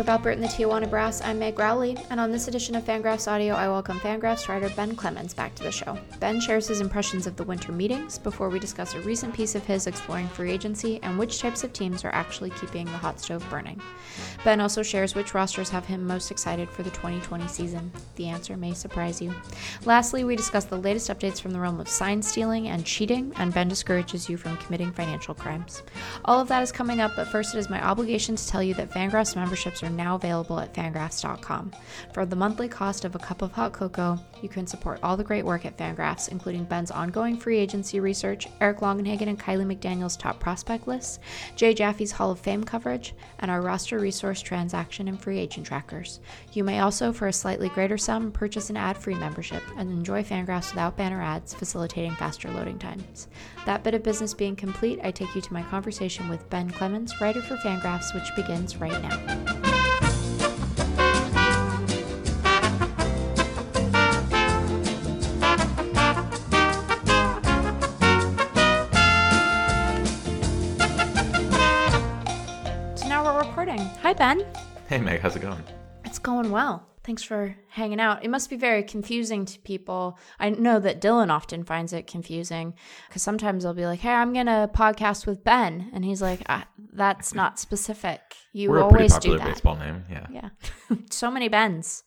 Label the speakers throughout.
Speaker 1: Trip Alpert and the Tijuana Brass, I'm Meg Rowley, and on this edition of Fangraphs Audio, I welcome Fangraphs writer Ben Clemens back to the show. Ben shares his impressions of the winter meetings before we discuss a recent piece of his exploring free agency and which types of teams are actually keeping the hot stove burning. Ben also shares which rosters have him most excited for the 2020 season. The answer may surprise you. Lastly, we discuss the latest updates from the realm of sign stealing and cheating, and Ben discourages you from committing financial crimes. All of that is coming up, but first it is my obligation to tell you that Fangraphs memberships are now available at fangraphs.com. For the monthly cost of a cup of hot cocoa, you can support all the great work at Fangraphs, including Ben's ongoing free agency research, Eric Longenhagen and Kiley McDaniel's top prospect lists, Jay Jaffe's Hall of Fame coverage, and our roster resource transaction and free agent trackers. You may also, for a slightly greater sum, purchase an ad-free membership and enjoy Fangraphs without banner ads, facilitating faster loading times. That bit of business being complete, I take you to my conversation with Ben Clemens, writer for Fangraphs, which begins right now. Hi, Ben.
Speaker 2: Hey Meg, how's it going?
Speaker 1: It's going well. Thanks for hanging out. It must be very confusing to people. I know that Dylan often finds it confusing because sometimes I'll be like, "Hey, I'm gonna podcast with Ben," and he's like, ah, "That's not specific. You
Speaker 2: We're a
Speaker 1: always do that."
Speaker 2: baseball name, yeah.
Speaker 1: Yeah, so many Bens,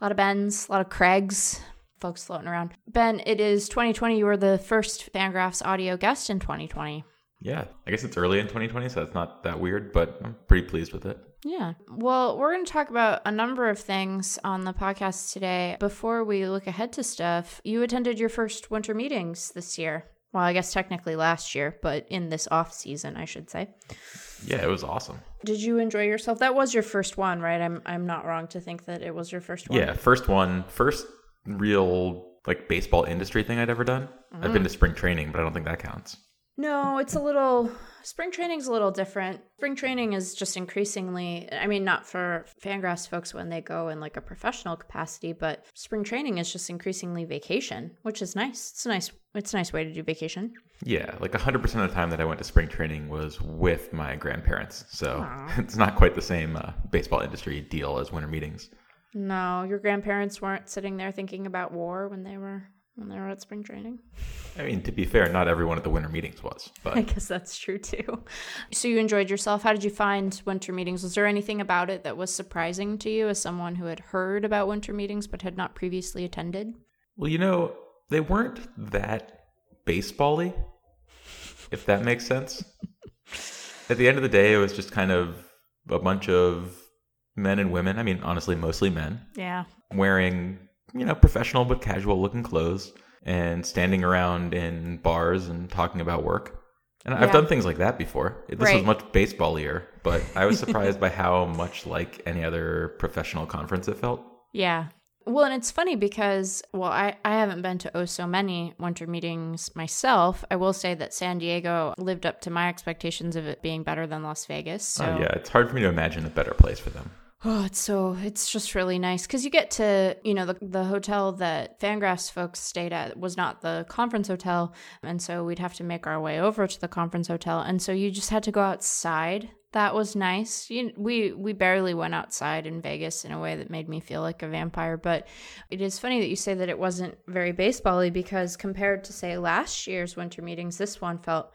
Speaker 1: a lot of Bens, a lot of Craigs, folks floating around. Ben, it is 2020. You were the first Fangraphs audio guest in 2020.
Speaker 2: Yeah, I guess it's early in 2020, so it's not that weird, but I'm pretty pleased with it.
Speaker 1: Yeah. Well, we're going to talk about a number of things on the podcast today. Before we look ahead to stuff, you attended your first winter meetings this year. Well, I guess technically last year, but in this off season, I should say.
Speaker 2: Yeah, it was awesome.
Speaker 1: Did you enjoy yourself? That was your first one, right? I'm I'm not wrong to think that it was your first one.
Speaker 2: Yeah, first one, first real like baseball industry thing I'd ever done. I've
Speaker 1: Mm.
Speaker 2: been to spring training, but I don't think that counts.
Speaker 1: No, it's a little spring training's a little different. Spring training is just increasingly I mean not for Fangraphs folks when they go in like a professional capacity, but spring training is just increasingly vacation, which is nice. It's a nice it's a nice way to do vacation.
Speaker 2: Yeah, like 100% of the time that I went to spring training was with my grandparents. So
Speaker 1: Aw.
Speaker 2: it's not quite the same uh, baseball industry deal as winter meetings.
Speaker 1: No, your grandparents weren't sitting there thinking about war when they were when they were at spring training.
Speaker 2: I mean, to be fair, not everyone at the winter meetings was, but I
Speaker 1: guess that's true too. So you enjoyed yourself. How did you find winter meetings? Was there anything about it that was surprising to you as someone who had heard about winter meetings but had not previously attended?
Speaker 2: well, you know, they weren't that baseball-y, if that makes sense. At the end of the day, it was just kind of a bunch of men and women. I mean, honestly, mostly men
Speaker 1: Yeah.
Speaker 2: wearing, you know, professional but casual looking clothes and standing around in bars and talking about work. And I've done things like that before. This
Speaker 1: Right.
Speaker 2: was much baseballier, but I was surprised by how much like any other professional conference it felt.
Speaker 1: Yeah. Well, and it's funny because, well, I, I haven't been to oh so many winter meetings myself. I will say that San Diego lived up to my expectations of it being better than Las Vegas. Oh, so
Speaker 2: Oh, yeah, it's hard for me to imagine a better place for them.
Speaker 1: Oh, it's so it's just really nice because you get to you know the the hotel that Fangraphs folks stayed at was not the conference hotel, and so we'd have to make our way over to the conference hotel, and so you just had to go outside. That was nice. You, we we barely went outside in Vegas in a way that made me feel like a vampire. But it is funny that you say that it wasn't very basebally because compared to say last year's winter meetings, this one felt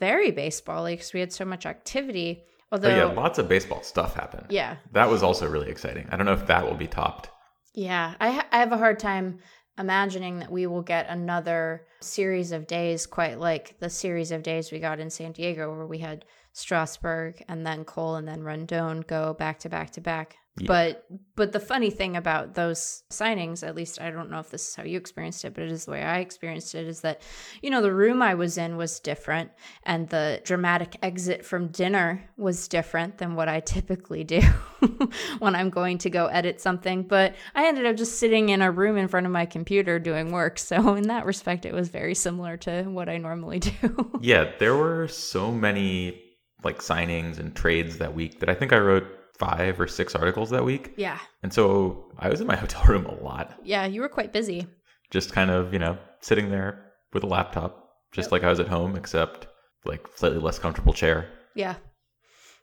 Speaker 1: very basebally because we had so much activity. Although
Speaker 2: Oh, yeah, lots of baseball stuff happened.
Speaker 1: yeah,
Speaker 2: That was also really exciting. I don't know if that will be topped.
Speaker 1: Yeah, I, ha- I have a hard time imagining that we will get another series of days quite like the series of days we got in San Diego, where we had Strasburg and then Cole and then Rendon go back to back to back.
Speaker 2: Yeah.
Speaker 1: But but the funny thing about those signings, at least I don't know if this is how you experienced it, but it is the way I experienced it, is that you know the room I was in was different, and the dramatic exit from dinner was different than what I typically do when I'm going to go edit something. But I ended up just sitting in a room in front of my computer doing work, so in that respect, it was very similar to what I normally do.
Speaker 2: Yeah, there were so many like signings and trades that week that I think I wrote five or six articles that week.
Speaker 1: yeah,
Speaker 2: And so I was in my hotel room a lot,
Speaker 1: yeah, you were quite busy.
Speaker 2: just kind of, you know, sitting there with a laptop, just
Speaker 1: Yep.
Speaker 2: like I was at home, except like slightly less comfortable chair.
Speaker 1: Yeah.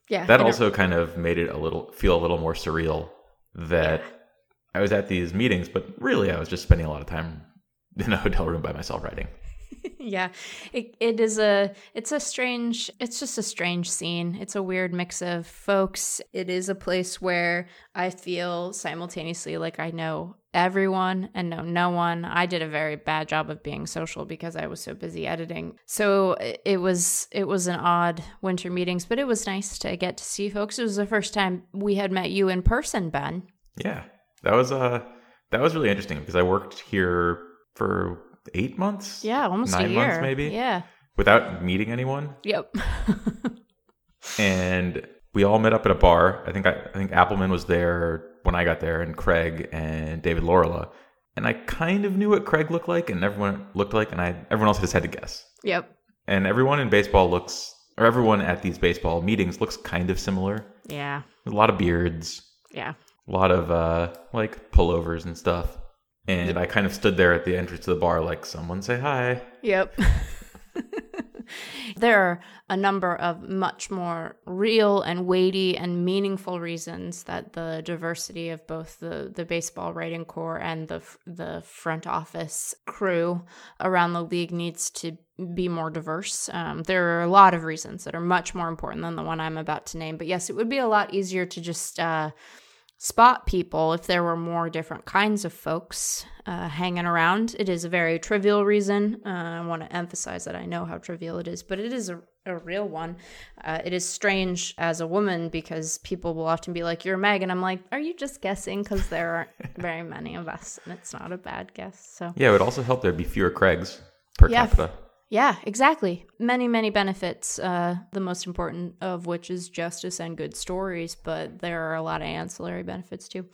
Speaker 1: Yeah.
Speaker 2: that also kind of made it a little feel a little more surreal that I was at these meetings, but really I was just spending a lot of time in a hotel room by myself writing.
Speaker 1: yeah. It, it is a it's a strange it's just a strange scene. It's a weird mix of folks. It is a place where i feel simultaneously like i know everyone and know no one. I did a very bad job of being social because i was so busy editing. So it it was it was an odd winter meetings but it was nice to get to see folks. It was the first time we had met you in person ben.
Speaker 2: Yeah, that was uh that was really interesting because I worked here for eight months.
Speaker 1: yeah almost
Speaker 2: nine
Speaker 1: a year
Speaker 2: months maybe
Speaker 1: yeah
Speaker 2: without meeting anyone,
Speaker 1: yep
Speaker 2: and we all met up at a bar. I think I, I think Appelman was there when I got there, and Craig and David Laurila. And I kind of knew what Craig looked like, and everyone looked like, and I everyone else just had to guess.
Speaker 1: yep
Speaker 2: And everyone in baseball looks, or everyone at these baseball meetings looks kind of similar.
Speaker 1: yeah
Speaker 2: A lot of beards,
Speaker 1: yeah
Speaker 2: a lot of uh like pullovers and stuff. And I kind of stood there at the entrance to the bar, like, someone say hi.
Speaker 1: Yep. there are a number of much more real and weighty and meaningful reasons that the diversity of both the, the baseball writing core and the the front office crew around the league needs to be more diverse. Um, there are a lot of reasons that are much more important than the one I'm about to name. But yes, it would be a lot easier to just uh, spot people if there were more different kinds of folks uh, hanging around. It is a very trivial reason. Uh, I want to emphasize that I know how trivial it is, but it is a, a real one. Uh, it is strange as a woman because people will often be like, You're Meg. And I'm like, Are you just guessing? Because there aren't very many of us, and it's not a bad guess. So.
Speaker 2: Yeah, it would also help there'd be fewer Craigs per
Speaker 1: Yeah.
Speaker 2: capita.
Speaker 1: Yeah, exactly. Many, many benefits, uh, the most important of which is justice and good stories, but there are a lot of ancillary benefits too.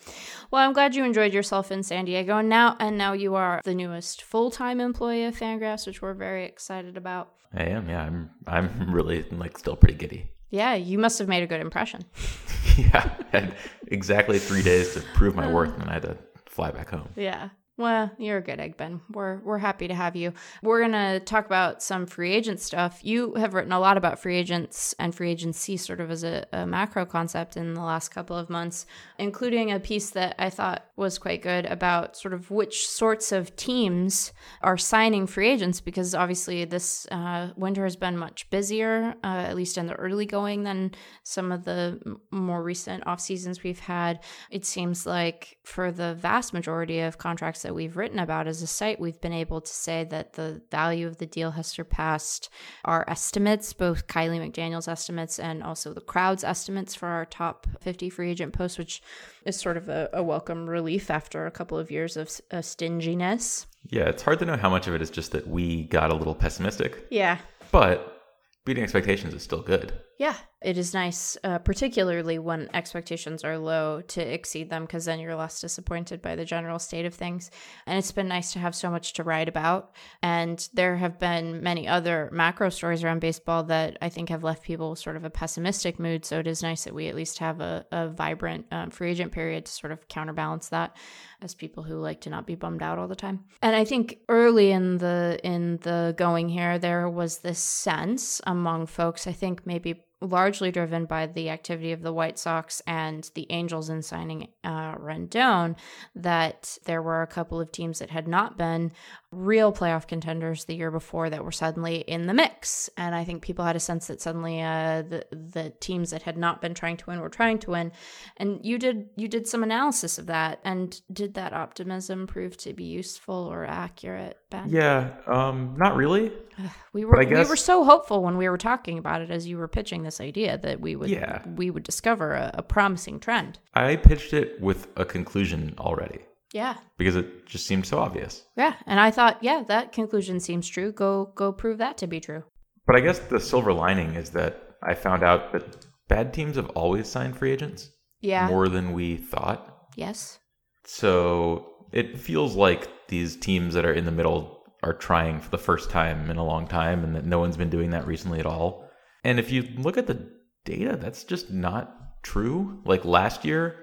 Speaker 1: Well, I'm glad you enjoyed yourself in San Diego and now and now you are the newest full-time employee of Fangraphs, which we're very excited about.
Speaker 2: I am, yeah. I'm I'm really like still pretty giddy.
Speaker 1: Yeah, you must have made a good impression.
Speaker 2: yeah. I had exactly three days to prove my worth and then I had to fly back home.
Speaker 1: Yeah. Well, you're a good egg, Ben. We're we're happy to have you. We're gonna talk about some free agent stuff. You have written a lot about free agents and free agency, sort of as a, a macro concept in the last couple of months, including a piece that I thought was quite good about sort of which sorts of teams are signing free agents. Because obviously, this uh, winter has been much busier, uh, at least in the early going, than some of the more recent off seasons we've had. It seems like for the vast majority of contracts that we've written about as a site, we've been able to say that the value of the deal has surpassed our estimates, both Kiley McDaniel's estimates and also the crowd's estimates for our top 50 free agent posts, which is sort of a, a welcome relief after a couple of years of, of stinginess.
Speaker 2: Yeah, it's hard to know how much of it is just that we got a little pessimistic,
Speaker 1: Yeah.
Speaker 2: but beating expectations is still good.
Speaker 1: Yeah, it is nice, uh, particularly when expectations are low, to exceed them because then you're less disappointed by the general state of things. And it's been nice to have so much to write about. And there have been many other macro stories around baseball that I think have left people sort of a pessimistic mood. So it is nice that we at least have a, a vibrant um, free agent period to sort of counterbalance that as people who like to not be bummed out all the time. And I think early in the in the going here, there was this sense among folks, I think maybe largely driven by the activity of the White Sox and the Angels in signing uh, Rendon, that there were a couple of teams that had not been real playoff contenders the year before that were suddenly in the mix. And I think people had a sense that suddenly uh, the the teams that had not been trying to win were trying to win. And you did you did some analysis of that. And did that optimism prove to be useful or accurate, Ben?
Speaker 2: Yeah, um, not really.
Speaker 1: We were we were so hopeful when we were talking about it as you were pitching this idea that we would
Speaker 2: Yeah.
Speaker 1: we would discover a, a promising trend.
Speaker 2: I pitched it with a conclusion already
Speaker 1: Yeah.
Speaker 2: because it just seemed so obvious.
Speaker 1: Yeah. And I thought, yeah, that conclusion seems true. Go go prove that to be true.
Speaker 2: But I guess the silver lining is that I found out that bad teams have always signed free agents
Speaker 1: Yeah.
Speaker 2: more than we thought.
Speaker 1: yes.
Speaker 2: So it feels like these teams that are in the middle are trying for the first time in a long time and that no one's been doing that recently at all. And if you look at the data, that's just not true. Like last year,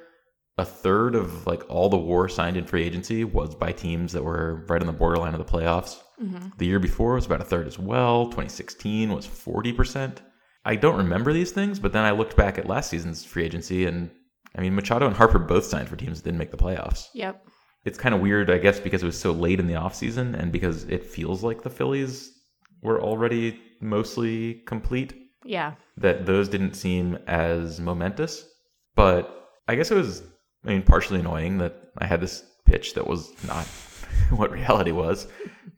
Speaker 2: a third of like all the war signed in free agency was by teams that were right on the borderline of the playoffs.
Speaker 1: hmm
Speaker 2: The year before was about a third as well. 2016 was 40%. I don't remember these things, but then I looked back at last season's free agency, and I mean, Machado and Harper both signed for teams that didn't make the playoffs.
Speaker 1: Yep.
Speaker 2: It's kind of weird, I guess, because it was so late in the offseason and because it feels like the Phillies were already mostly complete,
Speaker 1: Yeah.
Speaker 2: that those didn't seem as momentous. But I guess it was, I mean, partially annoying that I had this pitch that was not what reality was.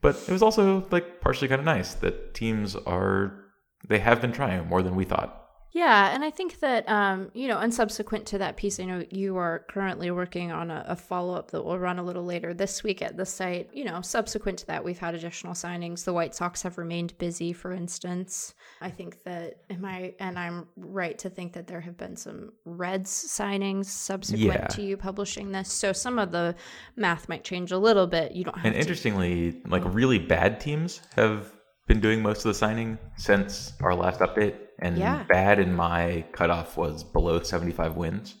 Speaker 2: But it was also like partially kind of nice that teams are, they have been trying more than we thought.
Speaker 1: Yeah, and I think that um, you know, and subsequent to that piece, I know you are currently working on a, a follow up that will run a little later this week at the site. You know, subsequent to that, we've had additional signings. The White Sox have remained busy, for instance. I think that am I, and I'm right to think that there have been some Reds signings subsequent
Speaker 2: Yeah.
Speaker 1: to you publishing this. So some of the math might change a little bit. You don't have
Speaker 2: And
Speaker 1: to.
Speaker 2: interestingly, like really bad teams have been doing most of the signing since our last update. And
Speaker 1: Yeah.
Speaker 2: bad in my cutoff was below 75 wins.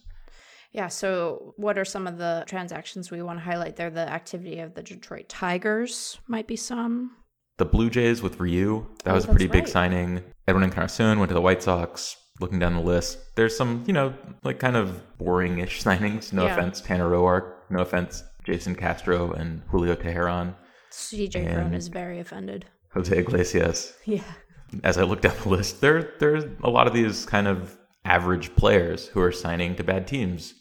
Speaker 1: Yeah. So, what are some of the transactions we want to highlight there? The activity of the Detroit Tigers might be some.
Speaker 2: The Blue Jays with Ryu, that
Speaker 1: Oh,
Speaker 2: was a pretty
Speaker 1: that's
Speaker 2: big signing. Edwin Encarnacion went to the White Sox. Looking down the list, there's some, you know, like kind of boring-ish signings. No
Speaker 1: Yeah.
Speaker 2: offense, Tanner Roark. No offense, Jason Castro and Julio Teheran.
Speaker 1: CJ
Speaker 2: Cron
Speaker 1: is very offended.
Speaker 2: Jose Iglesias.
Speaker 1: Yeah.
Speaker 2: as I look down the list, there there's a lot of these kind of average players who are signing to bad teams.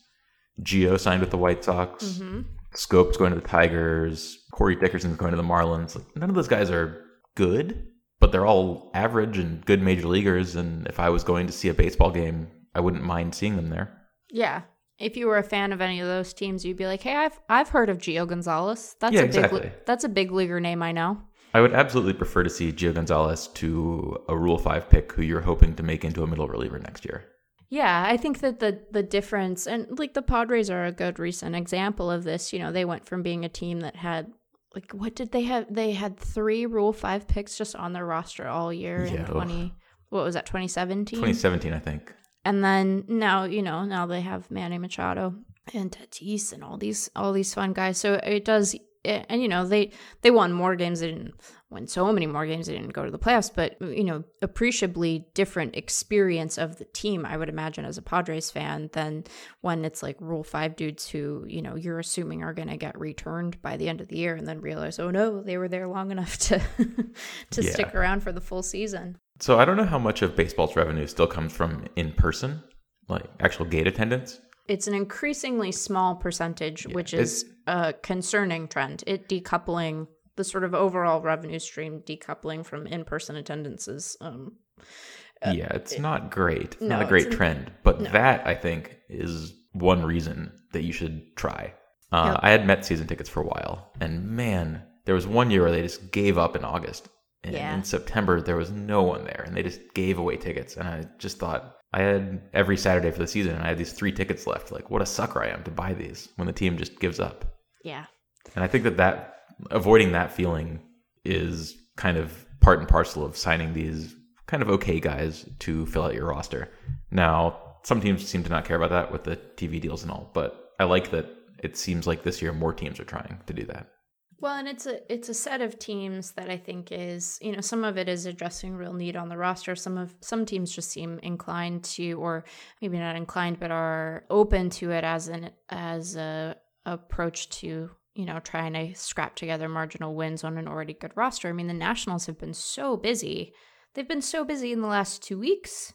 Speaker 2: Gio signed with the White Sox.
Speaker 1: Mm-hmm.
Speaker 2: Schoop's going to the Tigers. Corey Dickerson's going to the Marlins. Like, none of those guys are good, but they're all average and good major leaguers. And if I was going to see a baseball game, I wouldn't mind seeing them there.
Speaker 1: Yeah. If you were a fan of any of those teams, you'd be like, "Hey, I've I've heard of Gio Gonzalez. That's
Speaker 2: Yeah,
Speaker 1: a big
Speaker 2: exactly.
Speaker 1: that's a big leaguer name I know."
Speaker 2: I would absolutely prefer to see Gio Gonzalez to a Rule 5 pick who you're hoping to make into a middle reliever next year.
Speaker 1: Yeah, I think that the the difference and like the Padres are a good recent example of this. You know, they went from being a team that had like what did they have? They had three Rule Five picks just on their roster all year
Speaker 2: Yeah,
Speaker 1: in
Speaker 2: ugh.
Speaker 1: twenty. What was that? Twenty seventeen.
Speaker 2: 2017, I think.
Speaker 1: And then now you know now they have Manny Machado and Tatis and all these all these fun guys. So it does. Eh, and you know they they won more games. They didn't win so many more games. They didn't go to the playoffs, but you know appreciably different experience of the team. I would imagine as a Padres fan than when it's like Rule Five dudes who you know you're assuming are going to get returned by the end of the year, and then realize oh no they were there long enough to to
Speaker 2: Yeah.
Speaker 1: stick around for the full season.
Speaker 2: So I don't know how much of baseball's revenue still comes from in person, like actual gate attendance.
Speaker 1: It's an increasingly small percentage, which is a concerning trend. It decoupling the sort of overall revenue stream, decoupling from in-person attendances. Um,
Speaker 2: yeah, it's not great. It's not a great trend, but
Speaker 1: no.
Speaker 2: that I think is one reason that you should try. Uh,
Speaker 1: Yep.
Speaker 2: I had Met season tickets for a while, and man, there was one year where they just gave up in August. And
Speaker 1: Yeah.
Speaker 2: in September, there was no one there, and they just gave away tickets. And I just thought, I had every Saturday for the season, and I had these three tickets left. Like, what a sucker I am to buy these when the team just gives up.
Speaker 1: yeah,
Speaker 2: And I think that that avoiding that feeling is kind of part and parcel of signing these kind of okay guys to fill out your roster. Now, some teams seem to not care about that with the TV deals and all, but I like that it seems like this year more teams are trying to do that.
Speaker 1: Well, and it's a it's a set of teams that I think is you know some of it is addressing real need on the roster. Some of some teams just seem inclined to, or maybe not inclined, but are open to it as an as a approach to you know trying to scrap together marginal wins on an already good roster. I mean, the Nationals have been so busy. They've been so busy in the last two weeks.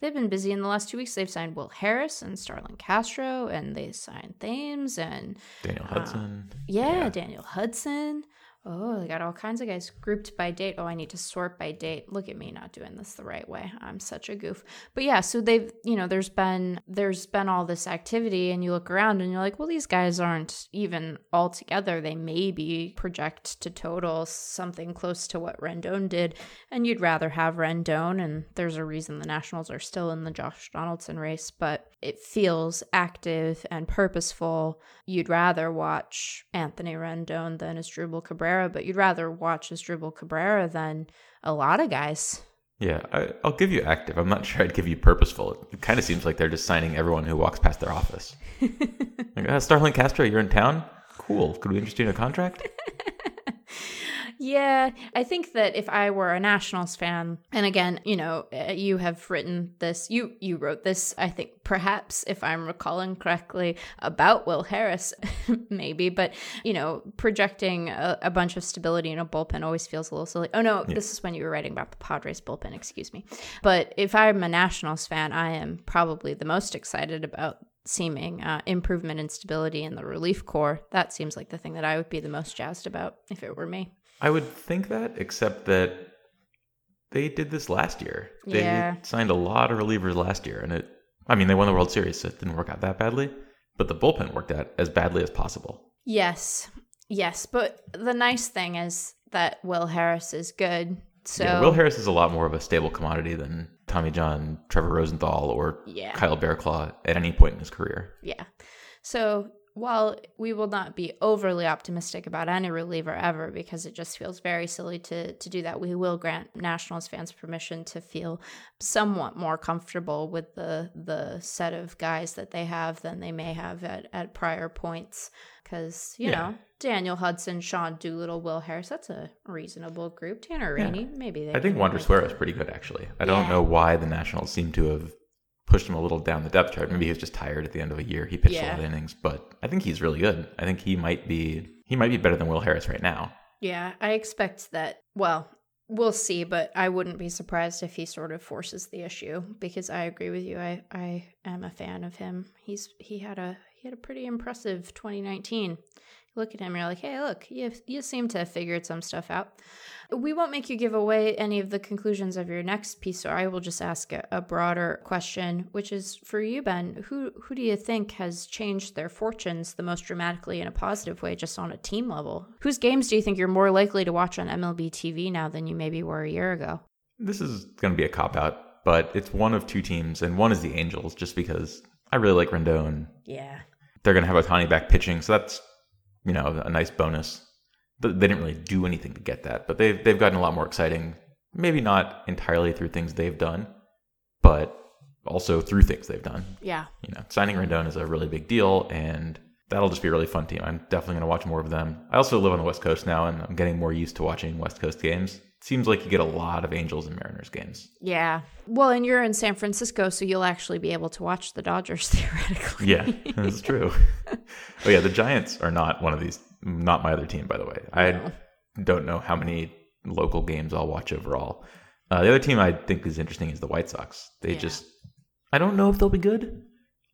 Speaker 1: They've been busy in the last two weeks. They've signed Will Harris and Starlin Castro, and they signed Thames and
Speaker 2: Daniel
Speaker 1: Uh,
Speaker 2: Hudson.
Speaker 1: yeah, Daniel Hudson. Oh, they got all kinds of guys grouped by date. Oh, I need to sort by date. Look at me not doing this the right way. I'm such a goof. But yeah, so they've, you know, there's been there's been all this activity and you look around and you're like, well, these guys aren't even all together. They maybe project to total something close to what Rendon did. And you'd rather have Rendon and there's a reason the Nationals are still in the Josh Donaldson race, but it feels active and purposeful you'd rather watch Anthony Rendon than Asdrubal Cabrera, but you'd rather watch Asdrubal Cabrera than a lot of guys.
Speaker 2: Yeah, I, I'll give you active. I'm not sure I'd give you purposeful. It kind of seems like they're just signing everyone who walks past their office. like, uh, Starlin Castro, you're in town? Cool. Could we interest you in a contract?
Speaker 1: Yeah, I think that if I were a Nationals fan, and again, you know, uh, you have written this, you you wrote this, I think perhaps if I'm recalling correctly about Will Harris, maybe, but you know, projecting a, a, bunch of stability in a bullpen always feels a little silly. Oh no, yeah. this is when you were writing about the Padres bullpen, excuse me. But if I'm a Nationals fan, I am probably the most excited about seeming uh, improvement and stability in the relief corps. That seems like the thing that I would be the most jazzed about if it were me.
Speaker 2: I would think that, except that they did this last year. They
Speaker 1: yeah.
Speaker 2: signed a lot of relievers last year, and it. I mean, they won the World Series, so it didn't work out that badly. But the bullpen worked out as badly as possible.
Speaker 1: Yes, yes. But the nice thing is that Will Harris is good. So
Speaker 2: yeah, Will Harris is a lot more of a stable commodity than Tommy John, Trevor Rosenthal, or
Speaker 1: yeah.
Speaker 2: Kyle Barraclough at any point in his career.
Speaker 1: Yeah. So while we will not be overly optimistic about any reliever ever because it just feels very silly to to do that we will grant nationals fans permission to feel somewhat more comfortable with the the set of guys that they have than they may have at, at prior points. Because you yeah. know daniel hudson sean doolittle will harris that's a reasonable group. Tanner rainey yeah. maybe they
Speaker 2: i think wander suero is pretty good actually. I don't know why the nationals seem to have pushed him a little down the depth chart. Maybe he was just tired at the end of a year. He pitched yeah. a lot of innings, but I think he's really good. I think he might be he might be better than Will Harris right now.
Speaker 1: Yeah, I expect that. Well, we'll see, but I wouldn't be surprised if he sort of forces the issue because I agree with you. I I am a fan of him. He's he had a he had a pretty impressive 2019 look at him, you're like, hey, look, you, you seem to have figured some stuff out. We won't make you give away any of the conclusions of your next piece, so I will just ask a, a broader question, which is for you, Ben. Who who do you think has changed their fortunes the most dramatically in a positive way, just on a team level? Whose games do you think you're more likely to watch on MLB TV now than you maybe were a year ago?
Speaker 2: This is going to be a cop out, but it's one of two teams, and one is the Angels, just because I really like Rendon.
Speaker 1: Yeah.
Speaker 2: They're going to have Ohtani back pitching, so that's you know, a nice bonus. But they didn't really do anything to get that. But they've they've gotten a lot more exciting. Maybe not entirely through things they've done, but also through things they've done.
Speaker 1: Yeah.
Speaker 2: You know, signing Rendon is a really big deal, and that'll just be a really fun team. I'm definitely going to watch more of them. I also live on the West Coast now, and I'm getting more used to watching West Coast games. Seems like you get a lot of Angels and Mariners games.
Speaker 1: Yeah. Well, and you're in San Francisco, so you'll actually be able to watch the Dodgers theoretically.
Speaker 2: Yeah, that's true. oh yeah, the Giants are not one of these. Not my other team, by the way. I don't know how many local games I'll watch overall. Uh, the other team I think is interesting is the White Sox. They yeah. just, I don't know if they'll be good.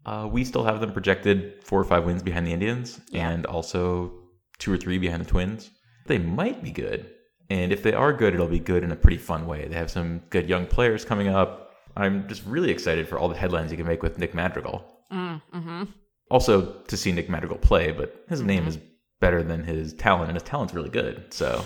Speaker 2: Uh, we still have them projected four or five wins behind the Indians, yeah. and also two or three behind the Twins. They might be good, and if they are good, it'll be good in a pretty fun way. They have some good young players coming up. I'm just really excited for all the headlines you can make with Nick Madrigal.
Speaker 1: Mm, mm-hmm
Speaker 2: also to see Nick Madrigal play, but his mm-hmm. name is better than his talent, and his talent's really good. So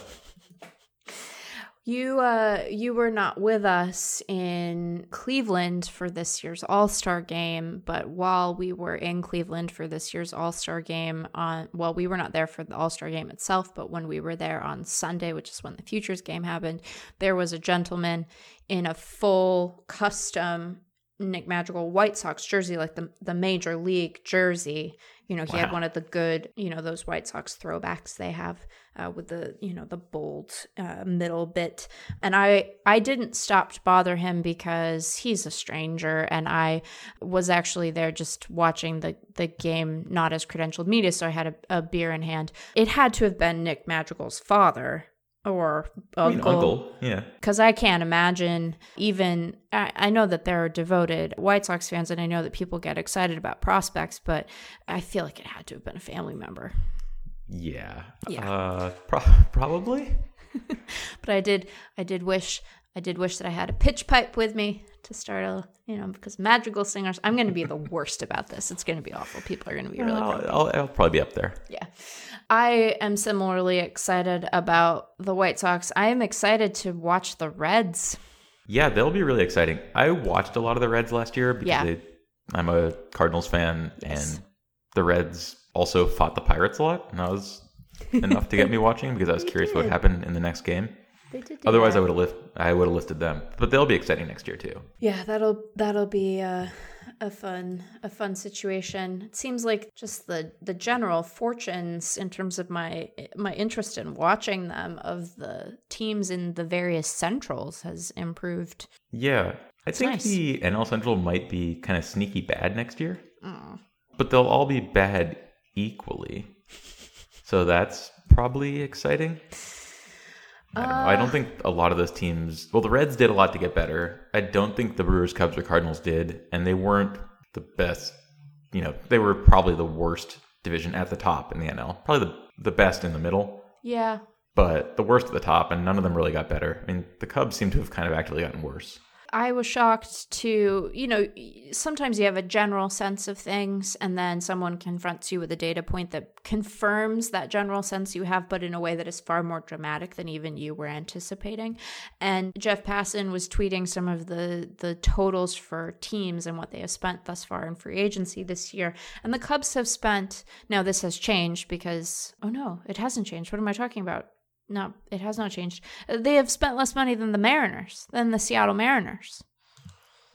Speaker 1: you uh you were not with us in Cleveland for this year's All-Star game, but while we were in Cleveland for this year's All-Star game on well, we were not there for the All-Star game itself, but when we were there on Sunday, which is when the Futures game happened, there was a gentleman in a full custom Nick Madrigal White Sox jersey, like the the major league jersey. You know, he wow. had one of the good, you know, those White Sox throwbacks they have uh, with the, you know, the bold uh, middle bit. And I I didn't stop to bother him because he's a stranger, and I was actually there just watching the the game, not as credentialed media, so I had a, a beer in hand. It had to have been Nick Madrigal's father or uncle. I mean, uncle,
Speaker 2: yeah.
Speaker 1: Because I can't imagine even. I, I, know that there are devoted White Sox fans, and I know that people get excited about prospects, but I feel like it had to have been a family member.
Speaker 2: Yeah.
Speaker 1: Yeah.
Speaker 2: Uh, pro- probably.
Speaker 1: but I did. I did wish. I did wish that I had a pitch pipe with me to start a, you know, because Madrigal singers. I'm going to be the worst about this. It's going to be awful. People are going to be really.
Speaker 2: I'll, I'll, I'll probably be up there.
Speaker 1: Yeah. I am similarly excited about the White Sox. I am excited to watch the Reds.
Speaker 2: Yeah, they'll be really exciting. I watched a lot of the Reds last year because yeah. they, I'm a Cardinals fan, yes. and the Reds also fought the Pirates a lot, and that was enough to get me watching because I was curious what happened in the next game. Otherwise, that. I would have lift. I would have listed them, but they'll be exciting next year too.
Speaker 1: Yeah, that'll that'll be uh, a fun a fun situation. It seems like just the the general fortunes in terms of my my interest in watching them of the teams in the various centrals has improved.
Speaker 2: Yeah. I
Speaker 1: It's
Speaker 2: think
Speaker 1: nice.
Speaker 2: the NL Central might be kind of sneaky bad next year,
Speaker 1: Mm.
Speaker 2: but they'll all be bad equally. So that's probably exciting. I don't know. I don't ah. think a lot of those teams. Well, the Reds did a lot to get better. I don't think the Brewers, Cubs, or Cardinals did, and they weren't the best. You know, they were probably the worst division at the top in the NL. Probably the the best in the middle,
Speaker 1: Yeah.
Speaker 2: but the worst at the top, and none of them really got better. I mean, the Cubs seem to have kind of actually gotten worse.
Speaker 1: I was shocked to, you know, sometimes you have a general sense of things and then someone confronts you with a data point that confirms that general sense you have, but in a way that is far more dramatic than even you were anticipating. And Jeff Passan was tweeting some of the the totals for teams and what they have spent thus far in free agency this year. And the Cubs have spent, now this has changed because, oh no, it hasn't changed. What am I talking about? No, it has not changed. Uh, They have spent less money than the Mariners, than the Seattle Mariners.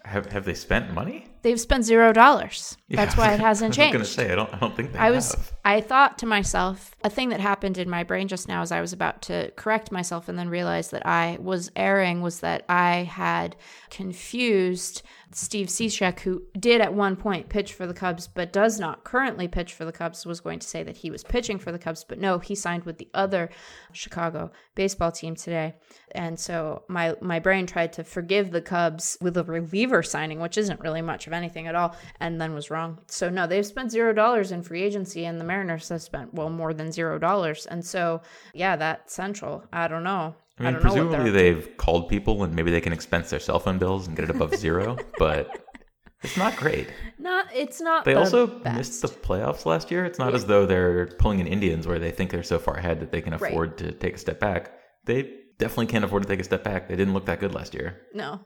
Speaker 2: Have have they spent money?
Speaker 1: They've spent zero dollars. That's
Speaker 2: Yeah,
Speaker 1: why it hasn't changed.
Speaker 2: I was gonna say I don't. I don't think they
Speaker 1: I was
Speaker 2: have.
Speaker 1: I thought to myself, a thing that happened in my brain just now as I was about to correct myself and then realized that I was erring was that I had confused Steve Cishek, who did at one point pitch for the Cubs but does not currently pitch for the Cubs, was going to say that he was pitching for the Cubs, but no, he signed with the other Chicago baseball team today. And so my my brain tried to forgive the Cubs with a reliever signing, which isn't really much of anything at all, and then was wrong. So no, they've spent zero dollars in free agency, and the Mariners have spent well more than zero dollars. And so yeah, that Central, I don't know.
Speaker 2: I mean,
Speaker 1: what
Speaker 2: presumably they've called people and maybe they can expense their cell phone bills and get it above zero, but it's not great.
Speaker 1: not. It's not.
Speaker 2: They
Speaker 1: the
Speaker 2: also
Speaker 1: best.
Speaker 2: missed the playoffs last year. It's not
Speaker 1: Yeah.
Speaker 2: as though they're pulling in Indians where they think they're so far ahead that they can
Speaker 1: Right.
Speaker 2: afford to take a step back. They definitely can't afford to take a step back. They didn't look that good last year.
Speaker 1: No.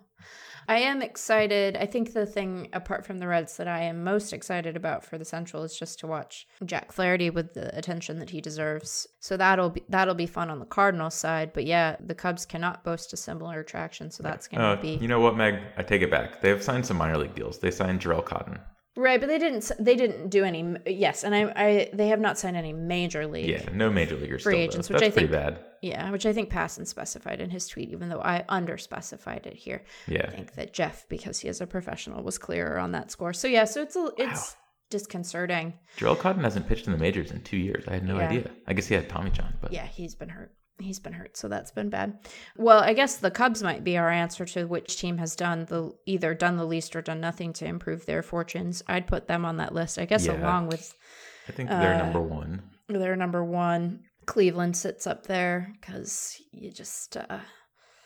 Speaker 1: I am excited. I think the thing apart from the Reds that I am most excited about for the Central is just to watch Jack Flaherty with the attention that he deserves. So that'll be that'll be fun on the Cardinals side. But yeah, the Cubs cannot boast a similar attraction, so that's going to
Speaker 2: Uh,
Speaker 1: be
Speaker 2: you know what, Meg? I take it back. They've signed some minor league deals. They signed Jharel Cotton.
Speaker 1: Right. But they didn't. They didn't do any. Yes, and I, I they have not signed any major league.
Speaker 2: Yeah, no major leaguers.
Speaker 1: Free
Speaker 2: still,
Speaker 1: agents,
Speaker 2: though.
Speaker 1: which
Speaker 2: That's
Speaker 1: I think-
Speaker 2: bad.
Speaker 1: Yeah, which I think Passan specified in his tweet, even though I underspecified it here.
Speaker 2: Yeah.
Speaker 1: I think that Jeff, because he is a professional, was clearer on that score. So yeah, so it's a, it's disconcerting.
Speaker 2: Jharel Cotton hasn't pitched in the majors in two years. I had no
Speaker 1: Yeah.
Speaker 2: idea. I guess he had Tommy John, but
Speaker 1: Yeah, he's been hurt. He's been hurt, so that's been bad. Well, I guess the Cubs might be our answer to which team has done the either done the least or done nothing to improve their fortunes. I'd put them on that list. I guess
Speaker 2: Yeah.
Speaker 1: along with
Speaker 2: I think they're
Speaker 1: uh,
Speaker 2: number one.
Speaker 1: They're number one. Cleveland sits up there because you just uh,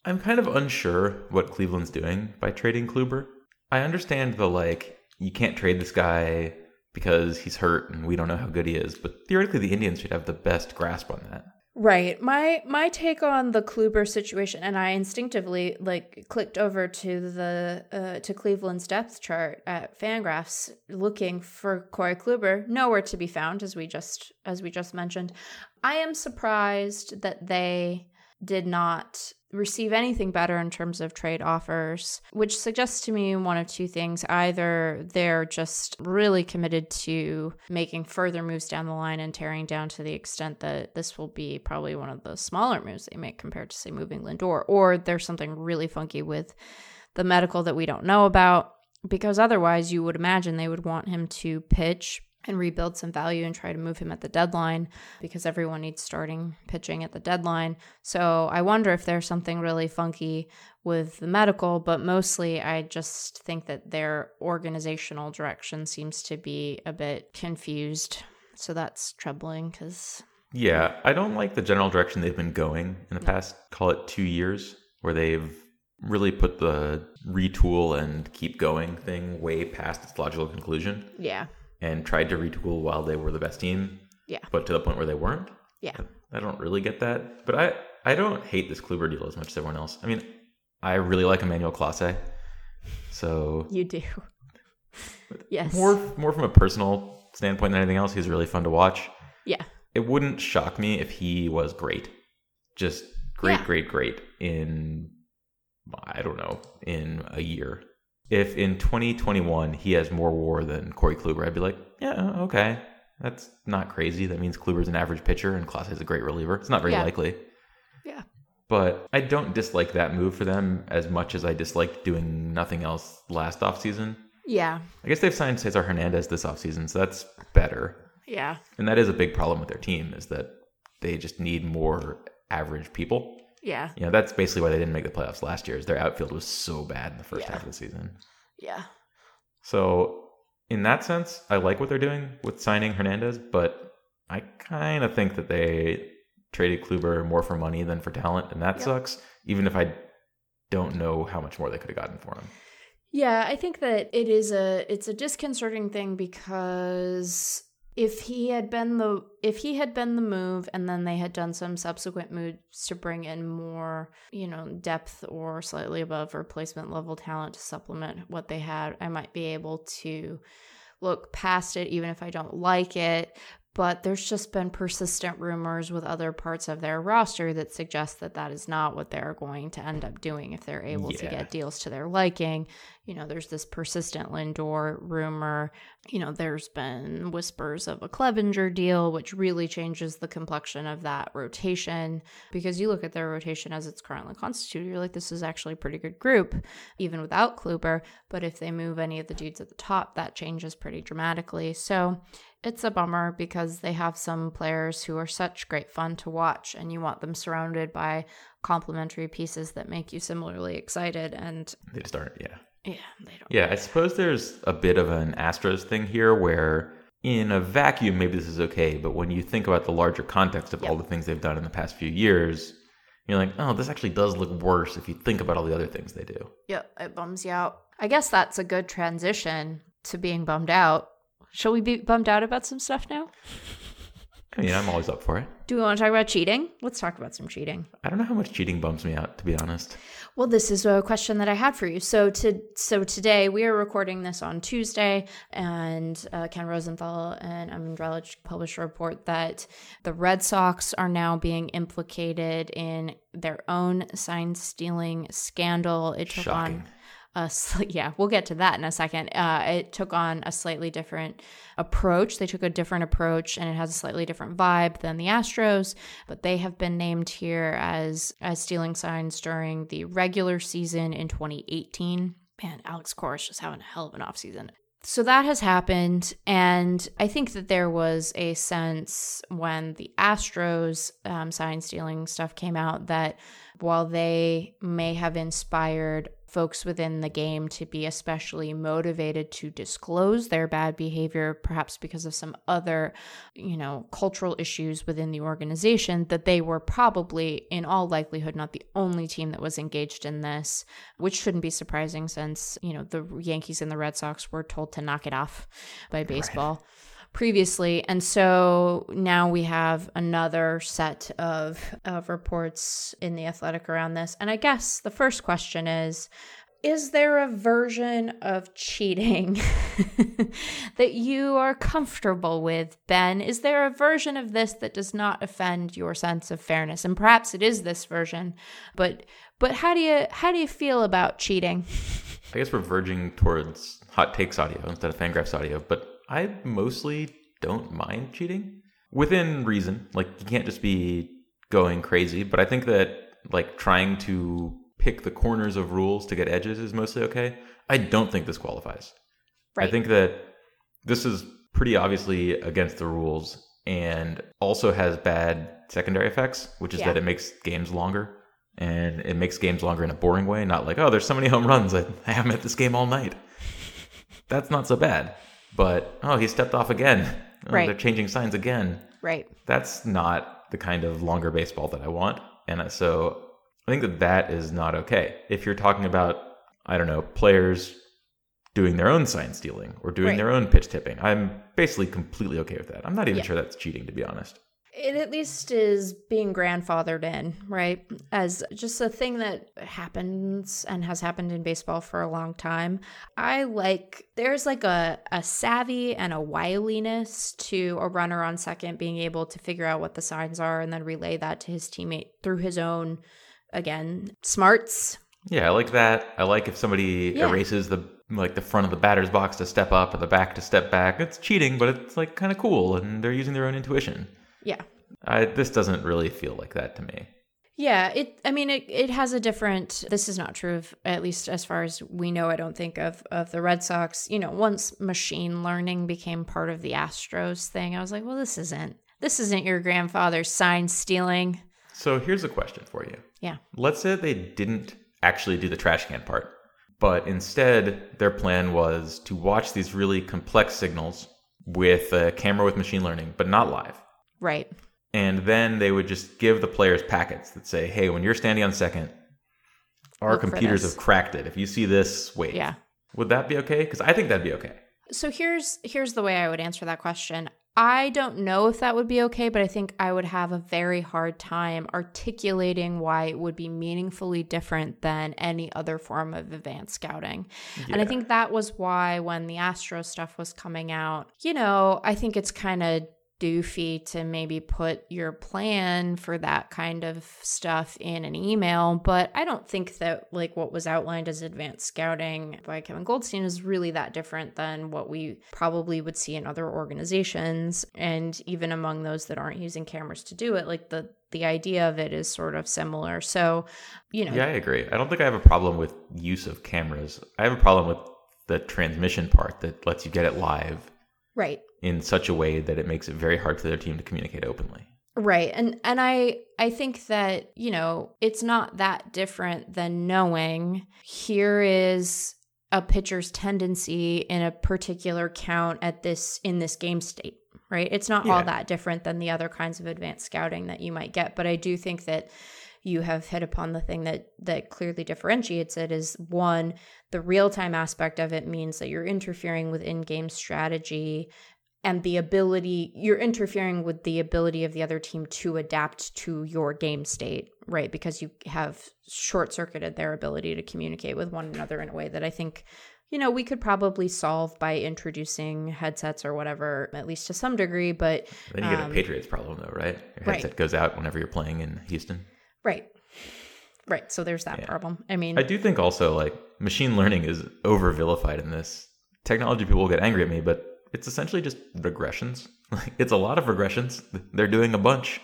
Speaker 2: I'm kind of unsure what Cleveland's doing by trading Kluber. I understand the like you can't trade this guy because he's hurt and we don't know how good he is, but theoretically the Indians should have the best grasp on that.
Speaker 1: Right. My my take on the Kluber situation, and I instinctively like clicked over to the uh, to Cleveland's depth chart at Fangraphs, looking for Corey Kluber. Nowhere to be found, as we just as we just mentioned. I am surprised that they did not receive anything better in terms of trade offers, which suggests to me one of two things. Either they're just really committed to making further moves down the line and tearing down to the extent that this will be probably one of the smaller moves they make compared to, say, moving Lindor, or there's something really funky with the medical that we don't know about. Because otherwise, you would imagine they would want him to pitch and rebuild some value and try to move him at the deadline because everyone needs starting pitching at the deadline. So I wonder if there's something really funky with the medical, but mostly I just think that their organizational direction seems to be a bit confused. So that's troubling because
Speaker 2: Yeah, I don't like the general direction they've been going in the past, call it two years, where they've really put the retool and keep going thing way past its logical conclusion
Speaker 1: yeah,
Speaker 2: and tried to retool while they were the best team.
Speaker 1: Yeah.
Speaker 2: But to the point where they weren't.
Speaker 1: yeah,
Speaker 2: I don't really get that. But I, I don't hate this Kluber deal as much as everyone else. I mean, I really like Emmanuel Clase. So
Speaker 1: you do. yes.
Speaker 2: more more from a personal standpoint than anything else, he's really fun to watch.
Speaker 1: yeah.
Speaker 2: It wouldn't shock me if he was great. Just great,
Speaker 1: Yeah.
Speaker 2: great, great in I don't know, in a year. If in 2021 he has more war than Corey Kluber, I'd be like, yeah, uh, okay. That's not crazy. That means Kluber's an average pitcher and Clase is a great reliever. It's not very
Speaker 1: Yeah.
Speaker 2: likely.
Speaker 1: Yeah.
Speaker 2: But I don't dislike that move for them as much as I disliked doing nothing else last offseason.
Speaker 1: Yeah.
Speaker 2: I guess they've signed Cesar Hernandez this offseason, so that's better.
Speaker 1: Yeah.
Speaker 2: And that is a big problem with their team is that they just need more average people.
Speaker 1: Yeah.
Speaker 2: You know, that's basically why they didn't make the playoffs last year. Is their outfield was so bad in the first
Speaker 1: Yeah.
Speaker 2: half of the season.
Speaker 1: Yeah.
Speaker 2: So in that sense, I like what they're doing with signing Hernandez, but I kind of think that they traded Kluber more for money than for talent, and that
Speaker 1: Yep.
Speaker 2: sucks. Even if I don't know how much more they could have gotten for him.
Speaker 1: Yeah, I think that it is a it's a disconcerting thing because if he had been the if he had been the move and then they had done some subsequent moves to bring in more, you know, depth or slightly above replacement level talent to supplement what they had, I might be able to look past it even if I don't like it. But there's just been persistent rumors with other parts of their roster that suggest that that is not what they're going to end up doing if they're able to get deals to their liking. You know, there's this persistent Lindor rumor. You know, there's been whispers of a Clevinger deal, which really changes the complexion of that rotation because you look at their rotation as it's currently constituted, you're like, this is actually a pretty good group, even without Kluber. But if they move any of the dudes at the top, that changes pretty dramatically. So it's a bummer because they have some players who are such great fun to watch, and you want them surrounded by complementary pieces that make you similarly excited. And
Speaker 2: They just aren't, yeah.
Speaker 1: Yeah, they don't.
Speaker 2: Yeah, I suppose there's a bit of an Astros thing here where in a vacuum, maybe this is okay, but when you think about the larger context of all the things they've done in the past few years, you're like, oh, this actually does look worse if you think about all the other things they do.
Speaker 1: Yep, it bums you out. I guess that's a good transition to being bummed out. Shall we be bummed out about some stuff now?
Speaker 2: I mean, I'm always up for it.
Speaker 1: Do we want to talk about cheating? Let's talk about some cheating.
Speaker 2: I don't know how much cheating bums me out, to be honest.
Speaker 1: Well, this is a question that I had for you. So to so today we are recording this on Tuesday, and uh, Ken Rosenthal and Evan Drellich published a report that the Red Sox are now being implicated in their own sign stealing scandal. It took
Speaker 2: Shocking.
Speaker 1: on a sli- yeah, we'll get to that in a second. Uh, it took on a slightly different approach. They took a different approach, and it has a slightly different vibe than the Astros. But they have been named here as as stealing signs during the regular season in 2018. Man, Alex Cora is just having a hell of an offseason. So that has happened. And I think that there was a sense when the Astros um, sign stealing stuff came out that while they may have inspired folks within the game to be especially motivated to disclose their bad behavior, perhaps because of some other, you know, cultural issues within the organization, that they were probably, in all likelihood, not the only team that was engaged in this, which shouldn't be surprising since, you know, the Yankees and the Red Sox were told to knock it off by baseball previously. And so now we have another set of of reports in the athletic around this. And i guess the first question is is there a version of cheating that you are comfortable with ben? Is there a version of this that does not offend your sense of fairness? And perhaps it is this version but but how do you how do you feel about cheating?
Speaker 2: I guess we're verging towards hot takes audio instead of Fangraphs audio, but I mostly don't mind cheating within reason. Like you can't just be going crazy, but I think that like trying to pick the corners of rules to get edges is mostly okay. I don't think this qualifies. I think that this is pretty obviously against the rules and also has bad secondary effects, which is
Speaker 1: Yeah.
Speaker 2: that it makes games longer. And it makes games longer in a boring way, not like, oh, there's so many home runs. I, I haven't at this game all night. That's not so bad. But, oh, he stepped off again. Oh,
Speaker 1: Right.
Speaker 2: They're changing signs again.
Speaker 1: right
Speaker 2: That's not the kind of longer baseball that I want. And so I think that that is not okay. If you're talking about, I don't know, players doing their own sign stealing or doing
Speaker 1: Right.
Speaker 2: their own pitch tipping, I'm basically completely okay with that. I'm not even
Speaker 1: Yeah.
Speaker 2: sure that's cheating, to be honest.
Speaker 1: It at least is being grandfathered in, right? As just a thing that happens and has happened in baseball for a long time. I like there's like a, a savvy and a wiliness to a runner on second being able to figure out what the signs are and then relay that to his teammate through his own again smarts.
Speaker 2: Yeah, I like that. I like if somebody
Speaker 1: Yeah.
Speaker 2: erases the like the front of the batter's box to step up or the back to step back. It's cheating, but it's like kind of cool, and they're using their own intuition.
Speaker 1: Yeah.
Speaker 2: I, this doesn't really feel like that to me.
Speaker 1: Yeah, it. I mean, it, it has a different. This is not true of at least as far as we know. I don't think of of the Red Sox. You know, once machine learning became part of the Astros thing, I was like, well, this isn't this isn't your grandfather's sign stealing.
Speaker 2: So here's a question for you.
Speaker 1: Yeah.
Speaker 2: Let's say they didn't actually do the trash can part, but instead their plan was to watch these really complex signals with a camera with machine learning, but not live.
Speaker 1: Right.
Speaker 2: And then they would just give the players packets that say, hey, when you're standing on second, our
Speaker 1: Look
Speaker 2: computers have cracked it. If you see this, wait.
Speaker 1: Yeah.
Speaker 2: Would that be okay? Because I think that'd be okay.
Speaker 1: So here's here's the way I would answer that question. I don't know if that would be okay, but I think I would have a very hard time articulating why it would be meaningfully different than any other form of advanced scouting. And I think that was why when the Astro stuff was coming out, you know, I think it's kind of doofy to maybe put your plan for that kind of stuff in an email but i don't think that like what was outlined as advanced scouting by kevin goldstein is really that different than what we probably would see in other organizations and even among those that aren't using cameras to do it like the the idea of it is sort of similar so you know
Speaker 2: Yeah, I agree. I don't think I have a problem with use of cameras. I have a problem with the transmission part that lets you get it live
Speaker 1: right
Speaker 2: in such a way that it makes it very hard for their team to communicate openly.
Speaker 1: Right. And and I I think that, you know, it's not that different than knowing here is a pitcher's tendency in a particular count at this in this game state, right? It's not all that different than the other kinds of advanced scouting that you might get, but I do think that you have hit upon the thing that that clearly differentiates it is one the real-time aspect of it means that you're interfering with in-game strategy and the ability you're interfering with the ability of the other team to adapt to your game state right because you have short circuited their ability to communicate with one another in a way that i think you know we could probably solve by introducing headsets or whatever at least to some degree but
Speaker 2: Then you get
Speaker 1: Um,
Speaker 2: a Patriots problem, though, right? Your
Speaker 1: right.
Speaker 2: headset goes out whenever you're playing in Houston.
Speaker 1: right right so there's that
Speaker 2: Yeah.
Speaker 1: problem i mean
Speaker 2: I do think also like machine learning is over vilified in this. Technology people will get angry at me, but it's essentially just regressions. Like it's a lot of regressions. They're doing a bunch,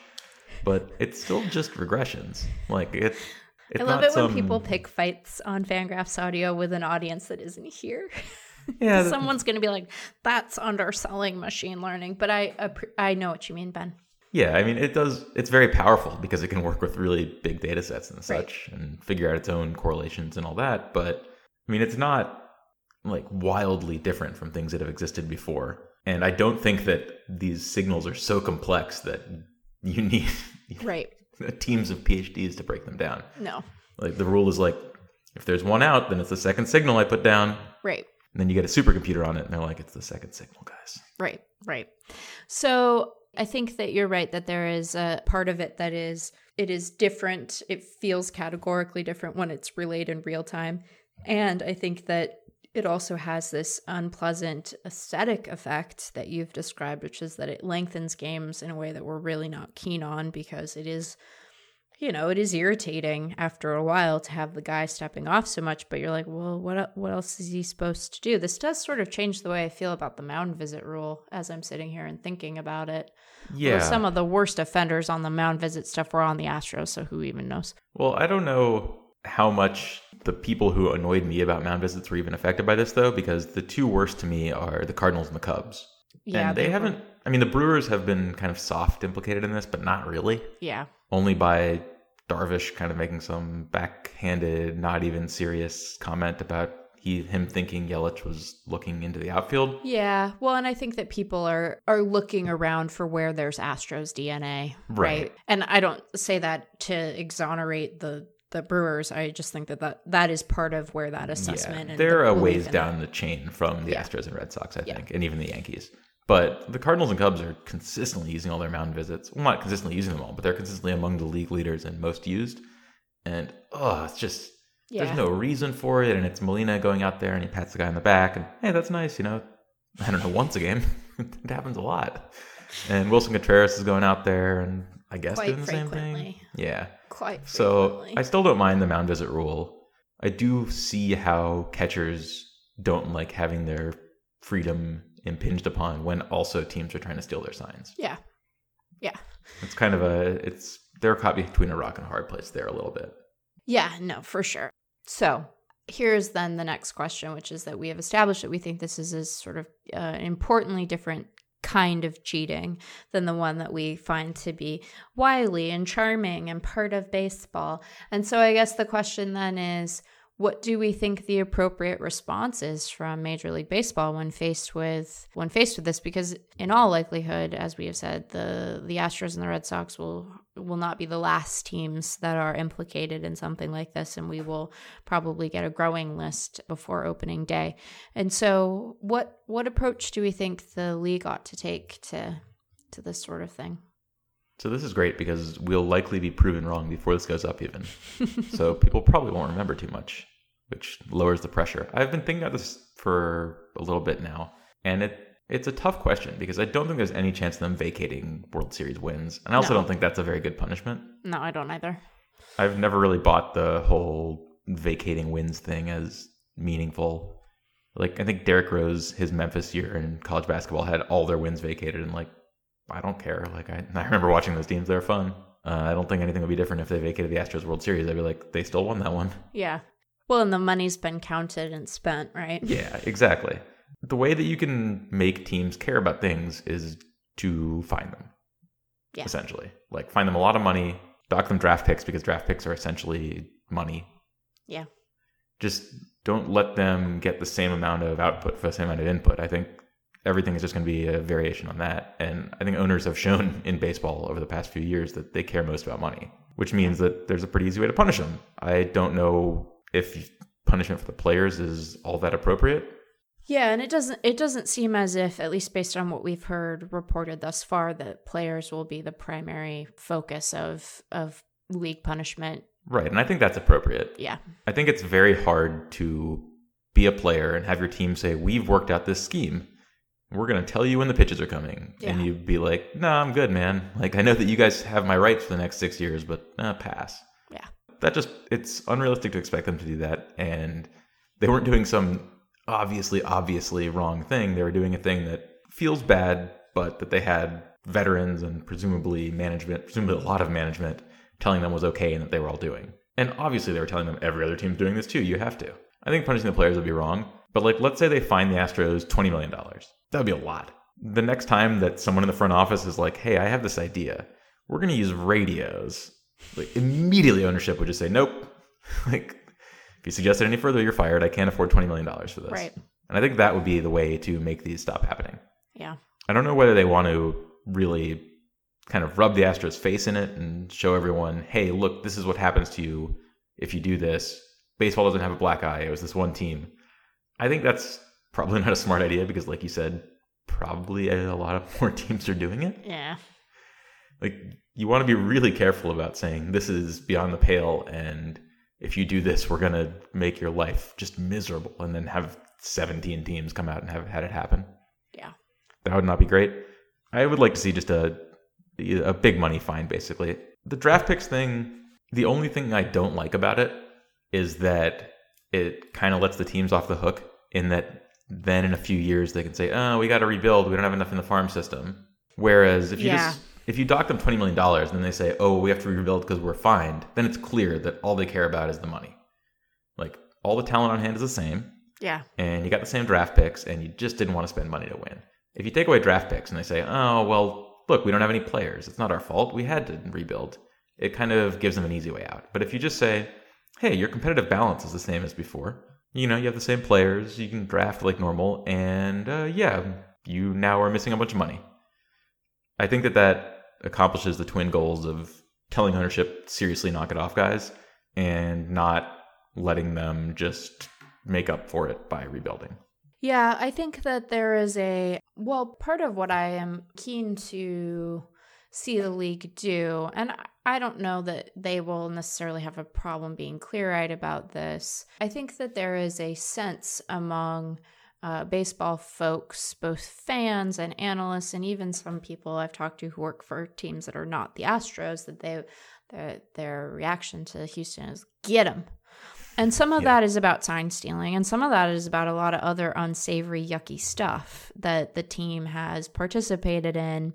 Speaker 2: but it's still just regressions. Like it. It's
Speaker 1: I love it when people pick fights on Fangraphs Audio with an audience that isn't here.
Speaker 2: Yeah,
Speaker 1: Someone's going to be like, "That's underselling machine learning," but I I know what you mean, Ben.
Speaker 2: Yeah, I mean, it does. It's very powerful because it can work with really big data sets and
Speaker 1: Right.
Speaker 2: such, and figure out its own correlations and all that. But I mean, it's not like wildly different from things that have existed before. And I don't think that these signals are so complex that you need
Speaker 1: Right?
Speaker 2: teams of PhDs to break them down.
Speaker 1: No.
Speaker 2: Like the rule is like, if there's one out, then it's the second signal I put down.
Speaker 1: Right.
Speaker 2: And then you get a supercomputer on it, and they're like, it's the second signal, guys.
Speaker 1: Right. Right. So I think that you're right that there is a part of it that is it is different. It feels categorically different when it's relayed in real time, and I think that it also has this unpleasant aesthetic effect that you've described, which is that it lengthens games in a way that we're really not keen on because it is, you know, it is irritating after a while to have the guy stepping off so much. But you're like, well, what what else is he supposed to do? This does sort of change the way I feel about the mound visit rule as I'm sitting here and thinking about it. Although
Speaker 2: Yeah.
Speaker 1: some of the worst offenders on the mound visit stuff were on the Astros, so who even knows?
Speaker 2: Well, I don't know how much the people who annoyed me about mound visits were even affected by this, though, because the two worst to me are the Cardinals and the Cubs.
Speaker 1: Yeah,
Speaker 2: and they,
Speaker 1: were-
Speaker 2: haven't. I mean, the Brewers have been kind of soft implicated in this, but not really.
Speaker 1: Yeah,
Speaker 2: Only by Darvish kind of making some backhanded, not even serious comment about he him thinking Yelich was looking into the outfield.
Speaker 1: yeah. Well, and I think that people are are looking around for where there's Astros DNA, right?
Speaker 2: Right.
Speaker 1: And I don't say that to exonerate the the Brewers. I just think that that, that is part of where that assessment.
Speaker 2: Yeah,
Speaker 1: and
Speaker 2: they're
Speaker 1: the
Speaker 2: a ways down the chain from the
Speaker 1: Yeah.
Speaker 2: Astros and Red Sox, I
Speaker 1: Yeah.
Speaker 2: think, and even the Yankees. But the Cardinals and Cubs are consistently using all their mound visits. Well, not consistently using them all, but they're consistently among the league leaders and most used. And oh, it's just there's no reason for it. And it's Molina going out there and he pats the guy on the back, and hey, that's nice, you know. I don't know, once a game. it happens a lot. And Willson Contreras is going out there and I guess
Speaker 1: Quite
Speaker 2: doing the same thing. Yeah.
Speaker 1: quite
Speaker 2: So. I still don't mind the mound visit rule. I do see how catchers don't like having their freedom impinged upon when also teams are trying to steal their signs.
Speaker 1: Yeah. Yeah.
Speaker 2: It's kind of a it's they're caught between a rock and a hard place there a little bit.
Speaker 1: Yeah, no, for sure. So here's then the next question, which is that we have established that we think this is a sort of uh, importantly different kind of cheating than the one that we find to be wily and charming and part of baseball. And so I guess the question then is what do we think the appropriate response is from Major League Baseball when faced with when faced with this? Because in all likelihood, as we have said, the the Astros and the Red Sox will will not be the last teams that are implicated in something like this, and we will probably get a growing list before opening day. And so, what what approach do we think the league ought to take to to this sort of thing?
Speaker 2: So this is great because we'll likely be proven wrong before this goes up even. so people probably won't remember too much, which lowers the pressure. I've been thinking about this for a little bit now, and it it's a tough question because I don't think there's any chance of them vacating World Series wins. And I also
Speaker 1: No.
Speaker 2: don't think that's a very good punishment.
Speaker 1: No, I don't either.
Speaker 2: I've never really bought the whole vacating wins thing as meaningful. Like I think Derrick Rose, his Memphis year in college basketball had all their wins vacated, and like I don't care. Like I, I remember watching those teams; they're fun. Uh, I don't think anything would be different if they vacated the Astros World Series. I'd be like, they still won that one.
Speaker 1: Yeah. Well, and the money's been counted and spent, right?
Speaker 2: Yeah, exactly. The way that you can make teams care about things is to find them.
Speaker 1: Yeah.
Speaker 2: Essentially, like find them a lot of money, dock them draft picks because draft picks are essentially money.
Speaker 1: Yeah.
Speaker 2: Just don't let them get the same amount of output for the same amount of input. I think everything is just going to be a variation on that. And I think owners have shown in baseball over the past few years that they care most about money, which means that there's a pretty easy way to punish them. I don't know if punishment for the players is all that appropriate.
Speaker 1: Yeah, and it doesn't it doesn't seem as if at least based on what we've heard reported thus far that players will be the primary focus of of league punishment.
Speaker 2: Right. And I think that's appropriate.
Speaker 1: Yeah.
Speaker 2: I think it's very hard to be a player and have your team say, We've worked out this scheme. We're going to tell you when the pitches are coming. And you'd be like, No, I'm good, man. Like, I know that you guys have my rights for the next six years, but uh, pass.
Speaker 1: Yeah.
Speaker 2: That just, it's unrealistic to expect them to do that. And they weren't doing some obviously, obviously wrong thing. They were doing a thing that feels bad, but that they had veterans and presumably management, presumably a lot of management, telling them was okay and that they were all doing. And obviously, they were telling them every other team's doing this too. You have to. I think punishing the players would be wrong. But like, let's say they fine the Astros $20 million. That would be a lot. The next time that someone in the front office is like, hey, I have this idea. We're going to use radios. Like, immediately ownership would just say, nope. like, if you suggest it any further, you're fired. I can't afford $20 million for this.
Speaker 1: Right.
Speaker 2: And I think that would be the way to make these stop happening.
Speaker 1: Yeah.
Speaker 2: I don't know whether they want to really kind of rub the Astros face in it and show everyone, hey, look, this is what happens to you if you do this. Baseball doesn't have a black eye. It was this one team. I think that's probably not a smart idea because, like you said, probably a lot of more teams are doing it.
Speaker 1: Yeah.
Speaker 2: Like, you want to be really careful about saying this is beyond the pale and if you do this, we're going to make your life just miserable and then have 17 teams come out and have had it happen.
Speaker 1: Yeah.
Speaker 2: That would not be great. I would like to see just a a big money fine, basically. The draft picks thing. The only thing I don't like about it is that it kind of lets the teams off the hook. In that, then in a few years they can say, "Oh, we got to rebuild. We don't have enough in the farm system." Whereas if you
Speaker 1: Yeah.
Speaker 2: just if you dock them twenty million dollars, and then they say, "Oh, we have to rebuild because we're fined," then it's clear that all they care about is the money. Like all the talent on hand is the same
Speaker 1: Yeah.
Speaker 2: and you got the same draft picks and you just didn't want to spend money to win. If you take away draft picks and they say, oh, well, look, we don't have any players. It's not our fault. We had to rebuild. It kind of gives them an easy way out. But if you just say, hey, your competitive balance is the same as before, you know, you have the same players, you can draft like normal, and uh, yeah, you now are missing a bunch of money. I think that that accomplishes the twin goals of telling ownership seriously knock it off, guys, and not letting them just make up for it by rebuilding.
Speaker 1: Yeah, I think that there is a well, part of what I am keen to see the league do, and I- don't know that they will necessarily have a problem being clear eyed about this. I think that there is a sense among uh, baseball folks, both fans and analysts, and even some people I've talked to who work for teams that are not the Astros, that they their their reaction to Houston is get them And some of
Speaker 2: Yeah.
Speaker 1: that is about sign stealing, and some of that is about a lot of other unsavory, yucky stuff that the team has participated in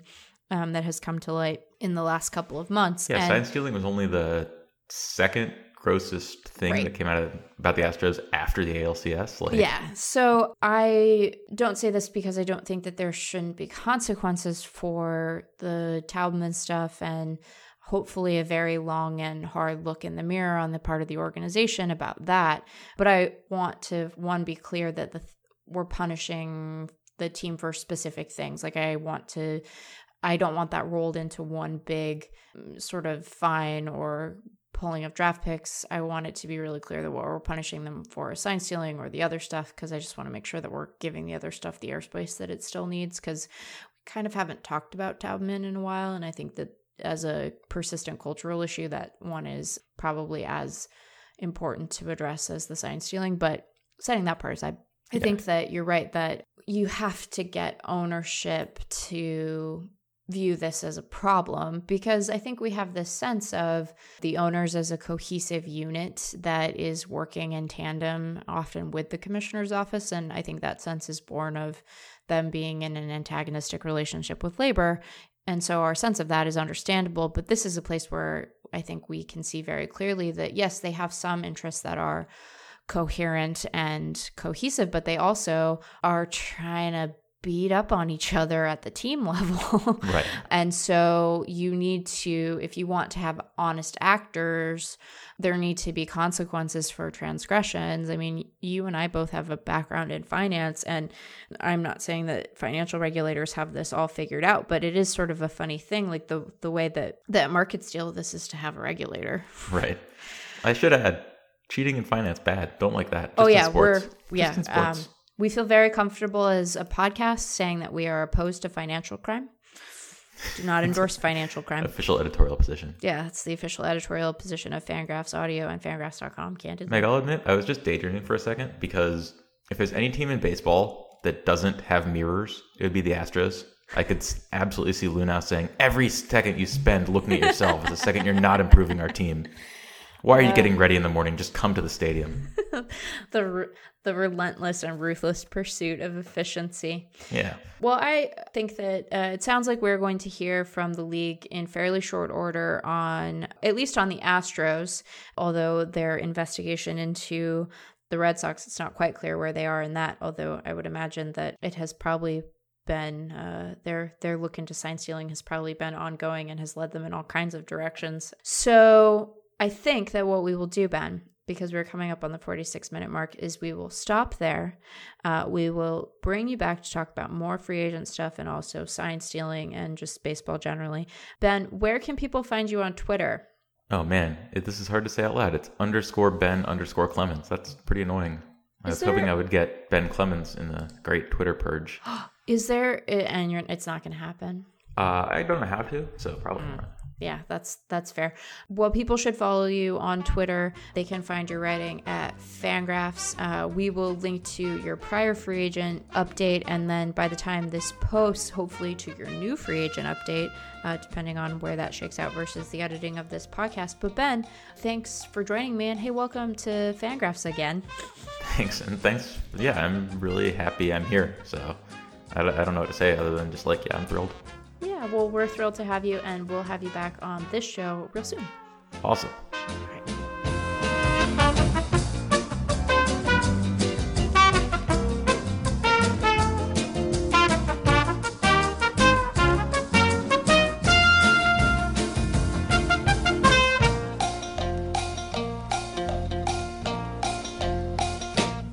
Speaker 1: um, that has come to light in the last couple of months.
Speaker 2: Yeah,
Speaker 1: And-
Speaker 2: sign stealing was only the second grossest thing
Speaker 1: Right.
Speaker 2: that came out of about the Astros after the ALCS. Like,
Speaker 1: Yeah. So I don't say this because I don't think that there shouldn't be consequences for the Taubman stuff and hopefully a very long and hard look in the mirror on the part of the organization about that. But I want to, one, be clear that the, we're punishing the team for specific things. Like I want to, I don't want that rolled into one big mm, sort of fine or pulling of draft picks. I want it to be really clear that what we're punishing them for is sign stealing or the other stuff because I just want to make sure that we're giving the other stuff the airspace that it still needs because we kind of haven't talked about Taubman in a while. And I think that as a persistent cultural issue, that one is probably as important to address as the sign stealing. But setting that part aside, I
Speaker 2: Yeah.
Speaker 1: think that you're right that you have to get ownership to view this as a problem because I think we have this sense of the owners as a cohesive unit that is working in tandem often with the commissioner's office. And I think that sense is born of them being in an antagonistic relationship with labor. And so our sense of that is understandable. But this is a place where I think we can see very clearly that, yes, they have some interests that are coherent and cohesive, but they also are trying to beat up on each other at the team level.
Speaker 2: Right.
Speaker 1: And so you need to, if you want to have honest actors, there need to be consequences for transgressions. I mean, you and I both have a background in finance, and I'm not saying that financial regulators have this all figured out, but it is sort of a funny thing. Like the the way that that markets deal with this is to have a regulator.
Speaker 2: Right. I should add cheating in finance bad. Don't like that. Just
Speaker 1: oh yeah,
Speaker 2: sports.
Speaker 1: we're yeah. Um. We feel very comfortable as a podcast saying that we are opposed to financial crime. Do not endorse financial crime.
Speaker 2: Official editorial position.
Speaker 1: Yeah, it's the official editorial position of Fangraphs Audio and Fangraphs.com. Candid.
Speaker 2: Meg, I'll admit, I was just daydreaming for a second because if there's any team in baseball that doesn't have mirrors, it would be the Astros. I could absolutely see Luhnow saying, every second you spend looking at yourself is a second you're not improving our team. Why are you getting ready in the morning? Just come to the stadium.
Speaker 1: the the relentless and ruthless pursuit of efficiency.
Speaker 2: Yeah.
Speaker 1: Well, I think that uh, it sounds like we're going to hear from the league in fairly short order on, at least on the Astros, although their investigation into the Red Sox, it's not quite clear where they are in that, although I would imagine that it has probably been uh, their their look into sign stealing has probably been ongoing and has led them in all kinds of directions. So I think that what we will do, Ben, because we're coming up on the 46 minute mark, is we will stop there. Uh, we will bring you back to talk about more free agent stuff and also sign stealing and just baseball generally. Ben, where can people find you on Twitter?
Speaker 2: Oh man, it, this is hard to say out loud. It's underscore Ben underscore Clemens. That's pretty annoying. I
Speaker 1: Is
Speaker 2: was hoping I would get Ben Clemens in the great Twitter purge.
Speaker 1: Is there, and you're, it's not going to happen.
Speaker 2: Uh, I don't know how to, so probably
Speaker 1: Hmm.
Speaker 2: not.
Speaker 1: Yeah, that's that's fair. Well, people should follow you on Twitter. They can find your writing at Fangraphs. Uh, we will link to your prior free agent update, and then by the time this posts, hopefully to your new free agent update, uh, depending on where that shakes out versus the editing of this podcast. But Ben, thanks for joining me, and hey, welcome to Fangraphs again.
Speaker 2: Thanks, and thanks. Yeah, I'm really happy I'm here. So I, I don't know what to say other than just like, yeah, I'm thrilled.
Speaker 1: Yeah, well, we're thrilled to have you, and we'll have you back on this show real soon.
Speaker 2: Awesome.